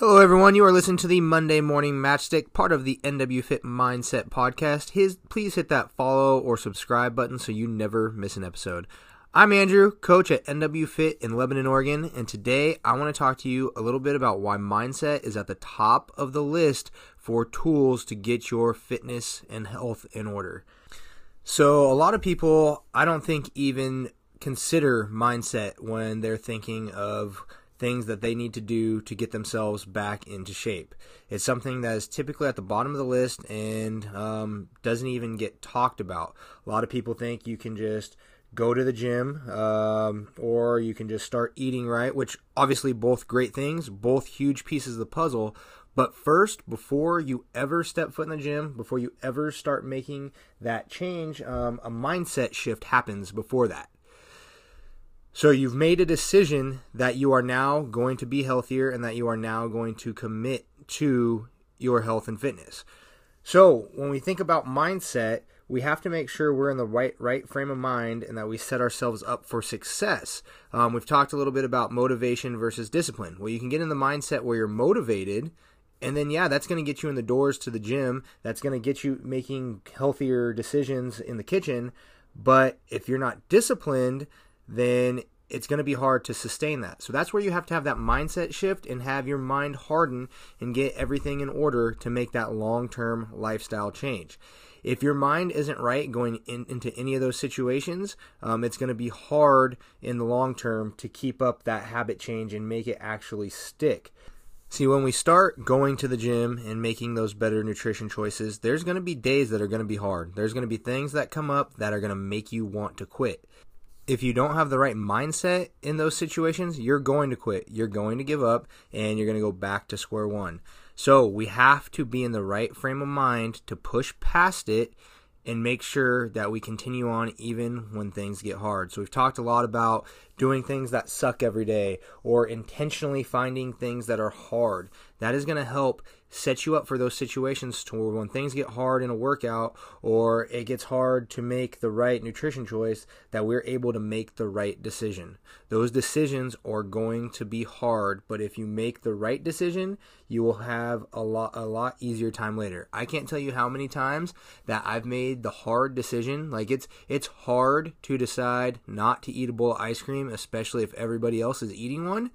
Hello, everyone. You are listening to the Monday Morning Matchstick, part of the NW Fit Mindset podcast. His, please hit that follow or subscribe button so you never miss an episode. I'm Andrew, coach at NW Fit in Lebanon, Oregon, and today I want to talk to you a little bit about why mindset is at the top of the list for tools to get your fitness and health in order. So, a lot of people, I don't think, even consider mindset when they're thinking of things that they need to do to get themselves back into shape. It's something that is typically at the bottom of the list and um, doesn't even get talked about. A lot of people think you can just go to the gym um, or you can just start eating right, which obviously both great things, both huge pieces of the puzzle. But first, before you ever step foot in the gym, before you ever start making that change, um, a mindset shift happens before that. So you've made a decision that you are now going to be healthier and that you are now going to commit to your health and fitness. So when we think about mindset, we have to make sure we're in the right right frame of mind and that we set ourselves up for success. Um, we've talked a little bit about motivation versus discipline. Well, you can get in the mindset where you're motivated, and then yeah, that's going to get you in the doors to the gym. That's going to get you making healthier decisions in the kitchen. But if you're not disciplined, then it's going to be hard to sustain that. So that's where you have to have that mindset shift and have your mind harden and get everything in order to make that long term lifestyle change. If your mind isn't right going in, into any of those situations, um, it's going to be hard in the long term to keep up that habit change and make it actually stick. See, when we start going to the gym and making those better nutrition choices, there's going to be days that are going to be hard. There's going to be things that come up that are going to make you want to quit if you don't have the right mindset in those situations, you're going to quit. You're going to give up and you're going to go back to square one. So we have to be in the right frame of mind to push past it and make sure that we continue on even when things get hard. So we've talked a lot about doing things that suck every day or intentionally finding things that are hard. That is going to help set you up for those situations to where when things get hard in a workout or it gets hard to make the right nutrition choice that we're able to make the right decision. Those decisions are going to be hard, but if you make the right decision, you will have a lot a lot easier time later. I can't tell you how many times that I've made the hard decision. Like it's it's hard to decide not to eat a bowl of ice cream, especially if everybody else is eating one,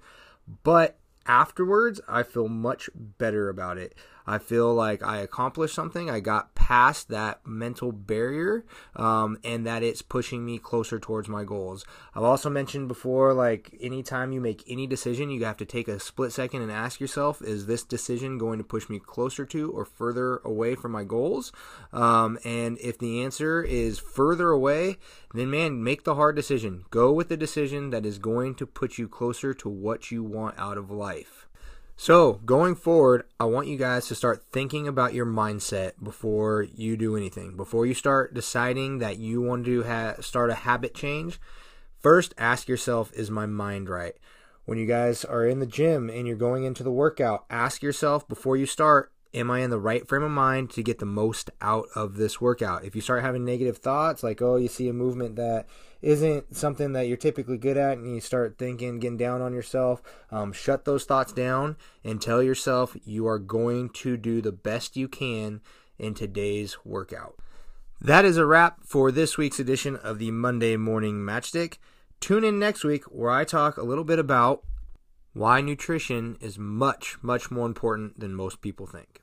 but afterwards, I feel much better about it. I feel like I accomplished something. I got past that mental barrier, um, and that it's pushing me closer towards my goals. I've also mentioned before, like anytime you make any decision, you have to take a split second and ask yourself, is this decision going to push me closer to or further away from my goals? Um, and if the answer is further away, then man, make the hard decision. Go with the decision that is going to put you closer to what you want out of life. So, going forward, I want you guys to start thinking about your mindset before you do anything. Before you start deciding that you want to ha- start a habit change, first ask yourself, is my mind right? When you guys are in the gym and you're going into the workout, ask yourself before you start, am I in the right frame of mind to get the most out of this workout? If you start having negative thoughts, like, oh, you see a movement that isn't something that you're typically good at, and you start thinking, getting down on yourself, um, shut those thoughts down and tell yourself you are going to do the best you can in today's workout. That is a wrap for this week's edition of the Monday Morning Matchstick. Tune in next week where I talk a little bit about why nutrition is much, much more important than most people think.